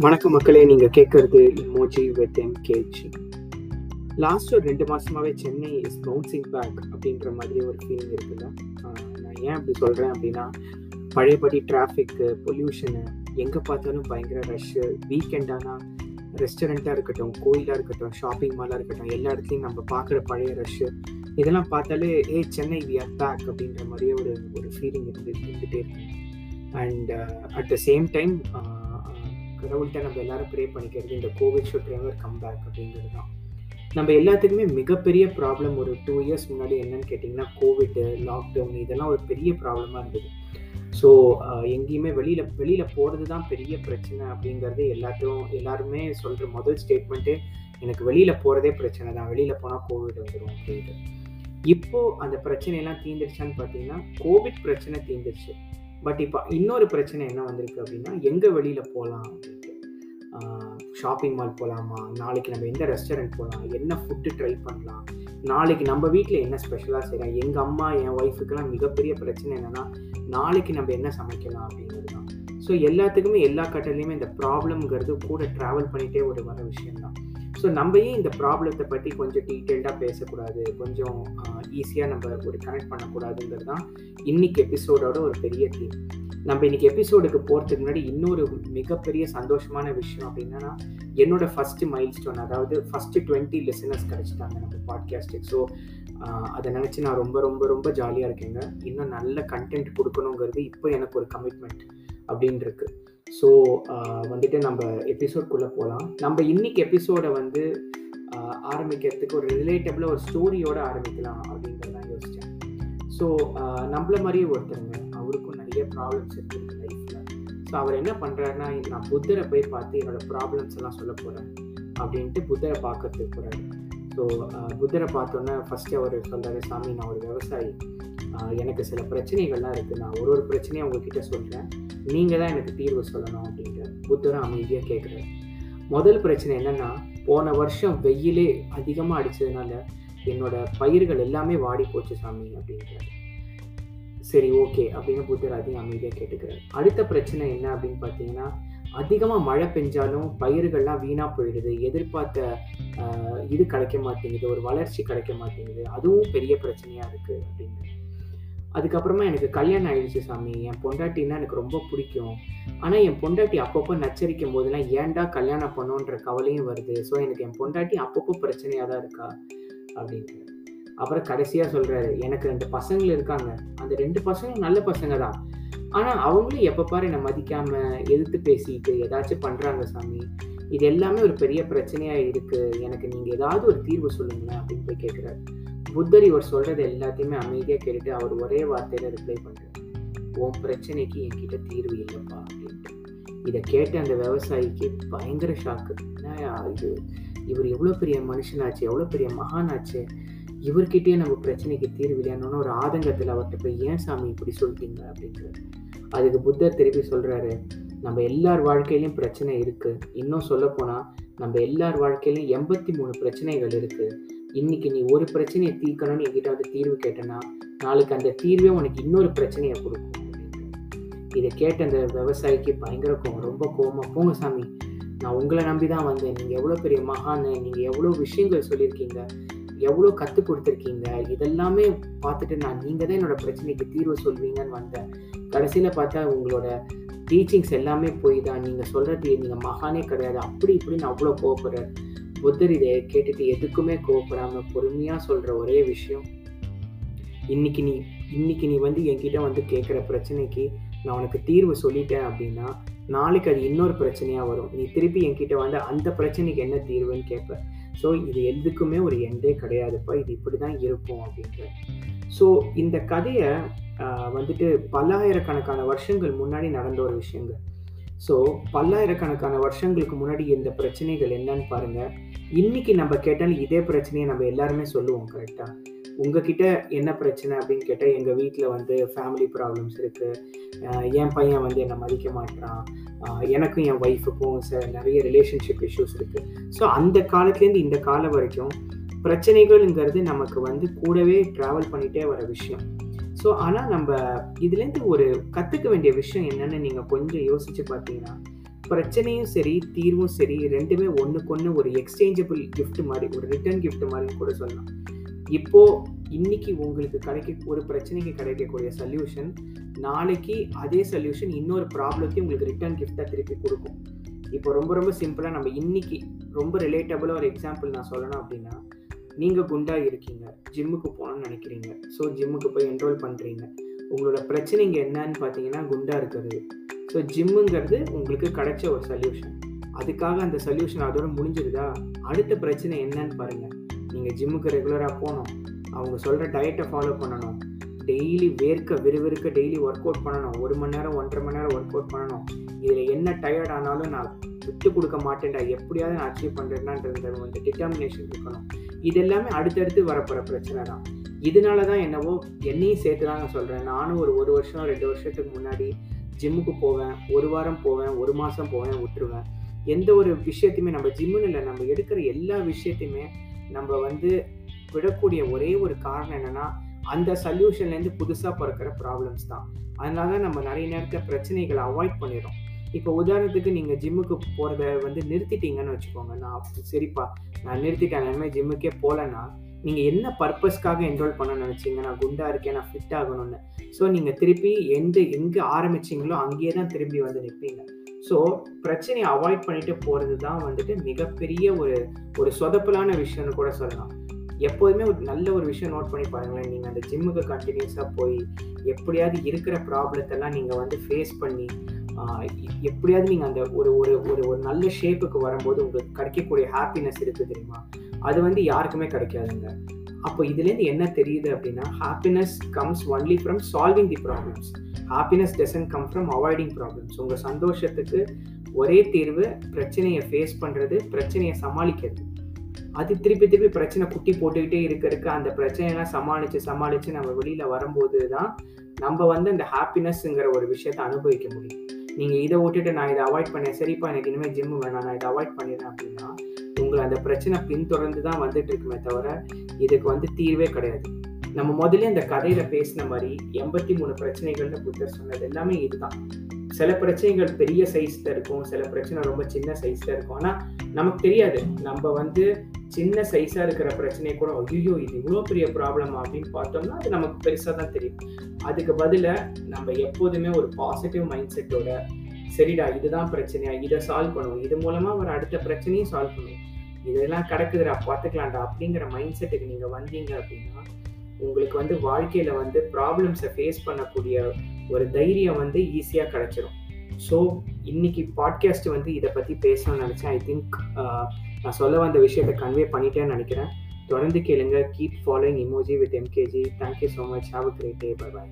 வணக்கம் மக்களே நீங்கள் கேட்குறது இமோஜி வித் எம்கேஜி லாஸ்ட் ஒரு ரெண்டு மாதமாகவே சென்னை இஸ் பவுன்சிங் பேக் அப்படின்ற மாதிரி ஒரு ஃபீலிங் இருக்குல்ல. நான் ஏன் அப்படி சொல்கிறேன் அப்படின்னா பழையபடி டிராஃபிக்கு பொல்யூஷனு எங்கே பார்த்தாலும் பயங்கர ரஷ்ஷு வீக்கெண்டானா ரெஸ்டாரண்ட்டாக இருக்கட்டும் கோயிலாக இருக்கட்டும் ஷாப்பிங் மாலாக இருக்கட்டும் எல்லா இடத்துலையும் நம்ம பார்க்குற பழைய ரஷ்ஷு இதெல்லாம் பார்த்தாலே ஏ சென்னை வி ஆர் பேக் அப்படின்ற மாதிரியே ஒரு ஒரு ஃபீலிங் இருந்து இருந்துகிட்டே இருக்கு. And at the same time கடவுள்கிட்ட நம்ம எல்லாரும் ப்ரே பண்ணிக்கிறது இந்த Covid should ever come back அப்படிங்கிறது தான். நம்ம எல்லாத்துக்குமே மிகப்பெரிய ப்ராப்ளம் ஒரு டூ இயர்ஸ் முன்னாடி என்னன்னு கேட்டிங்கன்னா கோவிட்டு லாக்டவுன் இதெல்லாம் ஒரு பெரிய ப்ராப்ளமாக இருந்தது. ஸோ எங்கேயுமே வெளியில் வெளியில் போகிறது தான் பெரிய பிரச்சனை அப்படிங்கிறது எல்லாத்தையும் எல்லாருமே சொல்கிற முதல் ஸ்டேட்மெண்ட்டு எனக்கு வெளியில் போகிறதே பிரச்சனை தான். வெளியில் போனால் கோவிட் வந்துடும் அப்படின்ட்டு. இப்போ அந்த பிரச்சனையெல்லாம் தீந்துருச்சான்னு பார்த்தீங்கன்னா கோவிட் பிரச்சனை தீந்துருச்சு. பட் இப்போ இன்னொரு பிரச்சனை என்ன வந்திருக்கு அப்படின்னா எங்கே வெளியில் போகலாம் ஷாப்பிங் மால் போகலாமா நாளைக்கு நம்ம எந்த ரெஸ்டாரண்ட் போகலாம் என்ன ஃபுட்டு ட்ரை பண்ணலாம்? நாளைக்கு நம்ம வீட்டில் என்ன ஸ்பெஷலாக செய்யலாம்? எங்கள் அம்மா என் ஒய்ஃபுக்கெல்லாம் மிகப்பெரிய பிரச்சனை என்னென்னா நாளைக்கு நம்ம என்ன சமைக்கலாம் அப்படிங்கிறது தான். ஸோ எல்லாத்துக்குமே எல்லா கட்டத்துலையுமே இந்த ப்ராப்ளம்ங்கிறது கூட ட்ராவல் பண்ணிகிட்டே ஒரு வர விஷயம்தான். ஸோ நம்ம ஏன் இந்த ப்ராப்ளத்தை பற்றி கொஞ்சம் டீட்டெயில்டாக பேசக்கூடாது? கொஞ்சம் ஈஸியாக நம்ம ஒரு கனெக்ட் பண்ணக்கூடாதுங்கிறது தான் இன்னைக்கு எபிசோடோட ஒரு பெரிய தீம் நம்ம இன்னைக்கு எபிசோடுக்கு போகிறதுக்கு முன்னாடி இன்னொரு மிகப்பெரிய சந்தோஷமான விஷயம் அப்படின்னா என்னோட ஃபர்ஸ்ட் மைல் ஸ்டோன் அதாவது ஃபர்ஸ்ட் டுவெண்ட்டி லிசனர்ஸ் கிடச்சிட்டாங்க நம்ம பாட்காஸ்ட்டுக்கு ஸோ அதை நினச்சி நான் ரொம்ப ரொம்ப ரொம்ப ஜாலியாக இருக்கேங்க. இன்னும் நல்ல கண்டென்ட் கொடுக்கணுங்கிறது இப்போ எனக்கு ஒரு கமிட்மெண்ட் அப்படின்னு இருக்கு ஸோ வந்துட்டு நம்ம எபிசோட்குள்ளே போகலாம் நம்ம இன்னைக்கு எபிசோடை வந்து ஆரம்பிக்கிறதுக்கு ஒரு ரிலேட்டபிளாக ஒரு ஸ்டோரியோட ஆரம்பிக்கலாம் அப்படிங்கிறத நான் யோசித்தேன் ஸோ நம்மள மாதிரியே ஒருத்தருங்க ப்ராப்ளம்ஸ் இருக்குது லைஃப்பில் ஸோ அவர் என்ன பண்ணுறாருன்னா நான் புத்தரை போய் பார்த்து என்னோடய ப்ராப்ளம்ஸ் எல்லாம் சொல்ல போகிறேன் அப்படின்ட்டு புத்தரை பார்க்கறதுக்கு போகிறாரு ஸோ புத்தரை பார்த்தோன்னே ஃபஸ்ட்டு அவர் சொல்கிறாரு சாமி நான் ஒரு விவசாயி. எனக்கு சில பிரச்சனைகள்லாம் இருக்குது நான் ஒரு ஒரு பிரச்சனையும் உங்ககிட்ட சொல்கிறேன் நீங்கள் தான் எனக்கு தீர்வு சொல்லணும் அப்படின்ற புத்தரும் அமைதியாக கேட்குறாரு முதல் பிரச்சனை என்னென்னா போன வருஷம் வெயிலே அதிகமாக அடித்ததுனால என்னோட பயிர்கள் எல்லாமே வாடி போச்சு சாமி அப்படின்றாரு. சரி ஓகே அப்படின்னு புத்தர் அதையும் அமைதியாக கேட்டுக்கிறார். அடுத்த பிரச்சனை என்ன அப்படின்னு பார்த்தீங்கன்னா அதிகமாக மழை பெஞ்சாலும் பயிர்கள்லாம் வீணாக போயிடுது. எதிர்பார்த்த இது கிடைக்க மாட்டேங்குது. ஒரு வளர்ச்சி கிடைக்க மாட்டேங்குது. அதுவும் பெரிய பிரச்சனையாக இருக்குது அப்படின்னு. அதுக்கப்புறமா எனக்கு கல்யாணம் ஆயிடுச்சு சாமி. என் பொண்டாட்டின்னா எனக்கு ரொம்ப பிடிக்கும். ஆனால் என் பொண்டாட்டி அப்பப்போ நச்சரிக்கும் போதெல்லாம் ஏன்டா கல்யாணம் பண்ணோன்ற கவலையும் வருது. ஸோ எனக்கு என் பொண்டாட்டி அப்பப்போ பிரச்சனையாக தான் இருக்கா? அப்படின்ட்டு. அப்புறம் கடைசியாக சொல்கிறாரு எனக்கு ரெண்டு பசங்கள் இருக்காங்க. அந்த ரெண்டு பசங்களும் நல்ல பசங்க தான். ஆனால் அவங்களும் எப்போ பாரு என்னை மதிக்காமல் எதிர்த்து பேசிட்டு ஏதாச்சும் பண்ணுறாங்க சாமி. இது எல்லாமே ஒரு பெரிய பிரச்சனையாக இருக்குது எனக்கு நீங்கள் ஏதாவது ஒரு தீர்வு சொல்லுங்களேன் அப்படின்னு போய் கேட்குறாரு புத்தர் இவர் சொல்கிறது எல்லாத்தையுமே அமைதியாக கேட்டுட்டு அவர் ஒரே வார்த்தையில் ரிப்ளை பண்ணுறாரு உன் பிரச்சனைக்கு என்கிட்ட தீர்வு இல்லைப்பா அப்படின்ட்டு. இதை கேட்ட அந்த விவசாயிக்கு பயங்கர ஷாக்கு இது? இவர் எவ்வளோ பெரிய மனுஷனாச்சு எவ்வளோ பெரிய மகானாச்சு. இவர்கிட்டயே நம்ம பிரச்சனைக்கு தீர்வு இல்லையானோன்னு ஒரு ஆதங்கத்தில் அவர்கிட்ட போய் ஏன் சாமி இப்படி சொல்லிட்டீங்க அப்படின்றது அதுக்கு புத்தர் திருப்பி சொல்கிறாரு நம்ம எல்லார் வாழ்க்கையிலையும் பிரச்சனை இருக்குது இன்னும் சொல்லப்போனால் நம்ம எல்லார் வாழ்க்கையிலையும் எண்பத்தி மூணு பிரச்சனைகள் இருக்குது இன்னைக்கு நீ ஒரு பிரச்சனையை தீர்க்கணும்னு என்கிட்ட வந்து தீர்வு கேட்டனா நாளைக்கு அந்த தீர்வே உனக்கு இன்னொரு பிரச்சனையை கொடுக்கும். இதை கேட்ட அந்த விவசாயிக்கு பயங்கர கோவம் ரொம்ப கோவமா போங்க சாமி நான் உங்களை நம்பி தான் வந்தேன். நீங்கள் எவ்வளோ பெரிய மகான் நீங்கள் எவ்வளோ விஷயங்கள் சொல்லியிருக்கீங்க. எவ்வளோ கற்றுக் கொடுத்துருக்கீங்க? இதெல்லாமே பார்த்துட்டு நான் நீங்கள் தான் என்னோட பிரச்சனைக்கு தீர்வு சொல்வீங்கன்னு வந்தேன். கடைசியில் பார்த்தா உங்களோட டீச்சிங்ஸ் எல்லாமே போய் தான் நீங்கள் சொல்கிறது நீங்கள் மகானே கிடையாது. அப்படி இப்படின்னு அவ்வளோ கோவப்படுறாரு புத்தர் இதை கேட்டுட்டு எதுக்குமே கோவப்படாமல் பொறுமையாக சொல்கிற ஒரே விஷயம் இன்னைக்கு நீ இன்னைக்கு நீ வந்து என்கிட்ட வந்து கேட்குற பிரச்சனைக்கு நான் உனக்கு தீர்வு சொல்லிட்டேன் அப்படின்னா நாளைக்கு அது இன்னொரு பிரச்சனையாக வரும். நீ திருப்பி என்கிட்ட வந்து அந்த பிரச்சனைக்கு என்ன தீர்வுன்னு கேட்ப. ஸோ இது எதுக்குமே ஒரு எண்டே கிடையாதுப்பா. இது இப்படி தான் இருக்கும் அப்படின்ற. ஸோ இந்த கதையை வந்துட்டு பல்லாயிரக்கணக்கான வருஷங்கள் முன்னாடி நடந்த ஒரு விஷயங்கள். ஸோ பல்லாயிரக்கணக்கான வருஷங்களுக்கு முன்னாடி இந்த பிரச்சனைகள் என்னன்னு பாருங்க. இன்னைக்கு நம்ம கேட்டாலும் இதே பிரச்சனையை நம்ம எல்லாருமே சொல்லுவோம் கரெக்டாக உங்ககிட்ட என்ன பிரச்சனை அப்படின்னு கேட்டால் எங்கள் வீட்டில் வந்து ஃபேமிலி ப்ராப்ளம்ஸ் இருக்குது என் பையன் வந்து என்னை மதிக்க மாட்டான் எனக்கும் என் ஒய்ஃபுக்கும் ச நிறைய ரிலேஷன்ஷிப் இஷ்யூஸ் இருக்குது ஸோ அந்த காலத்துலேருந்து இந்த காலம் வரைக்கும் பிரச்சனைகள்ங்கிறது நமக்கு வந்து கூடவே ட்ராவல் பண்ணிகிட்டே வர விஷயம். ஸோ ஆனால் நம்ம இதுலேருந்து ஒரு கற்றுக்க வேண்டிய விஷயம் என்னென்னு நீங்கள் கொஞ்சம் யோசித்து பார்த்தீங்கன்னா பிரச்சனையும் சரி தீர்வும் சரி ரெண்டுமே ஒன்றுக்கு ஒன்று ஒரு எக்ஸ்சேஞ்சபிள் கிஃப்ட் மாதிரி ஒரு ரிட்டர்ன் கிஃப்ட் மாதிரி கூட சொல்லலாம். இப்போது இன்னைக்கு உங்களுக்கு கிடைக்க ஒரு பிரச்சனைக்கு கிடைக்கக்கூடிய சொல்யூஷன் நாளைக்கு அதே சொல்யூஷன் இன்னொரு ப்ராப்ளத்தையும் உங்களுக்கு ரிட்டர்ன் கிஃப்டாக திருப்பி கொடுக்கும். இப்போ ரொம்ப ரொம்ப சிம்பிளாக நம்ம இன்னைக்கு ரொம்ப ரிலேட்டபுளாக ஒரு எக்ஸாம்பிள் நான் சொல்லணும் அப்படின்னா நீங்கள் குண்டாக இருக்கீங்க ஜிம்முக்கு போகணும்னு நினைக்கிறீங்க. ஸோ ஜிம்முக்கு போய் என்ரோல் பண்ணுறீங்க உங்களோட பிரச்சனைங்க என்னன்னு பார்த்தீங்கன்னா குண்டாக இருக்கிறது. ஸோ ஜிம்முங்கிறது உங்களுக்கு கிடைச்ச ஒரு சொல்யூஷன் அதுக்காக அந்த சொல்யூஷன் அதோட முடிஞ்சிருதா? அடுத்த பிரச்சனை என்னன்னு பாருங்கள் நீங்கள் ஜிம்முக்கு ரெகுலராக போகணும். அவங்க சொல்கிற டயட்டை ஃபாலோ பண்ணணும். டெய்லி வேர்க்க விறுவிறுக்க டெய்லி ஒர்க் அவுட் பண்ணணும். ஒரு மணி நேரம் ஒன்றரை மணி நேரம் ஒர்க் அவுட் பண்ணணும். இதில் என்ன டயர்ட் ஆனாலும் நான் விட்டு கொடுக்க மாட்டேன்டா. எப்படியாவது நான் அச்சீவ் பண்ணுறேன்னான்றது வந்து டிட்டர்மினேஷன் இருக்கணும் இது எல்லாமே அடுத்தடுத்து வரப்போகிற பிரச்சனை தான். இதனால தான் என்னவோ என்னையும் சேர்த்து தான் நான் சொல்கிறேன் நானும் ஒரு ஒரு வருஷம் ரெண்டு வருஷத்துக்கு முன்னாடி ஜிம்முக்கு போவேன். ஒரு வாரம் போவேன் ஒரு மாதம் போவேன் விட்டுருவேன். எந்த ஒரு விஷயத்தையுமே நம்ம ஜிம்முன்னு இல்லை நம்ம எடுக்கிற எல்லா விஷயத்தையுமே நம்ம வந்து விடக்கூடிய ஒரே ஒரு காரணம் என்னன்னா அந்த சொல்யூஷன்லேருந்து புதுசாக பிறக்கிற ப்ராப்ளம்ஸ் தான். அதனால தான் நம்ம நிறைய நேரத்தில் பிரச்சனைகளை அவாய்ட் பண்ணிடுறோம். இப்போ உதாரணத்துக்கு நீங்கள் ஜிம்முக்கு போகிறத வந்து நிறுத்திட்டீங்கன்னு வச்சுக்கோங்க. நான் சரிப்பா நான் நிறுத்திட்டேன். எல்லாமே இனிமேல் ஜிம்முக்கே போகலன்னா நீங்கள் என்ன பர்பஸ்க்காக என்ரோல் பண்ண நினச்சிங்க? நான் குண்டாக இருக்கேன் நான் ஃபிட் ஆகணும்னு. ஸோ நீங்கள் திருப்பி எந்த எங்கே ஆரம்பிச்சிங்களோ அங்கேயே தான் திரும்பி வந்து நிற்பீங்க. ஸோ பிரச்சனையை அவாய்ட் பண்ணிட்டு போகிறது தான் வந்துட்டு மிகப்பெரிய ஒரு ஒரு சொதப்பலான விஷயம்னு கூட சொல்லலாம். எப்போதுமே ஒரு நல்ல ஒரு விஷயம் நோட் பண்ணி பாருங்களேன். நீங்கள் அந்த ஜிம்முக்கு கண்டினியூஸாக போய் எப்படியாவது இருக்கிற ப்ராப்ளத்தெல்லாம் நீங்கள் வந்து ஃபேஸ் பண்ணி எப்படியாவது நீங்கள் அந்த ஒரு ஒரு ஒரு ஒரு நல்ல ஷேப்புக்கு வரும்போது உங்களுக்கு கிடைக்கக்கூடிய ஹாப்பினஸ் இருக்குது தெரியுமா? அது வந்து யாருக்குமே கிடைக்காதுங்க. அப்போ இதுலேருந்து என்ன தெரியுது அப்படின்னா happiness comes only from solving the problems happiness doesn't come from avoiding problems உங்கள் சந்தோஷத்துக்கு ஒரே தீர்வு பிரச்சனையை ஃபேஸ் பண்ணுறது பிரச்சனையை சமாளிக்கிறது. அது திருப்பி திருப்பி பிரச்சனை குட்டி போட்டுக்கிட்டே இருக்க இருக்க அந்த பிரச்சனையெல்லாம் சமாளித்து சமாளித்து நம்ம வெளியில் வரும்போது தான் நம்ம வந்து அந்த ஹாப்பினஸ்ங்கிற ஒரு விஷயத்தை அனுபவிக்க முடியும். நீங்கள் இதை விட்டுட்டு நான் இதை அவாய்ட் பண்ணேன். சரிப்பா எனக்கு இனிமேல் ஜிம் வேணாம். நான் இதை அவாய்ட் பண்ணிடுறேன் அப்படின்னா உங்களை அந்த பிரச்சனை பின்தொடர்ந்து தான் வந்துட்டு இருக்குமே தவிர இதுக்கு வந்து தீர்வே கிடையாது. நம்ம முதல்ல இந்த கதையில பேசின மாதிரி எண்பத்தி மூணு பிரச்சனைகள்னு புத்தர் சொன்னது எல்லாமே இதுதான். சில பிரச்சனைகள் பெரிய சைஸ்ல இருக்கும். சில பிரச்சனை ரொம்ப சின்ன சைஸ்ல இருக்கும். ஆனால் நமக்கு தெரியாது. நம்ம வந்து சின்ன சைஸாக இருக்கிற பிரச்சனை கூட ஐயோ இது இவ்வளோ பெரிய ப்ராப்ளம் அப்படின்னு பார்த்தோம்னா அது நமக்கு பெருசாக தான் தெரியும். அதுக்கு பதிலாக நம்ம எப்போதுமே ஒரு பாசிட்டிவ் மைண்ட் செட்டோட சரிடா இதுதான் பிரச்சனையா இதை சால்வ் பண்ணுவோம். இது மூலமாக ஒரு அடுத்த பிரச்சனையும் சால்வ் பண்ணுவோம். இதெல்லாம் கிடக்குதுடா பார்த்துக்கலாம்டா அப்படிங்கிற மைண்ட் செட்டுக்கு நீங்கள் வந்தீங்க அப்படின்னா உங்களுக்கு வந்து வாழ்க்கையில் வந்து ப்ராப்ளம்ஸை ஃபேஸ் பண்ணக்கூடிய ஒரு தைரியம் வந்து ஈஸியாக கிடச்சிரும். ஸோ இன்னைக்கு பாட்காஸ்ட் வந்து இதை பற்றி பேசணும்னு நினச்சேன். ஐ திங்க் uh, நான் சொல்ல வந்த விஷயத்தை கன்வே பண்ணிட்டேன்னு நினைக்கிறேன். தொடர்ந்து கேளுங்க. Keep following emoji with MKG thank you so much have a great day bye bye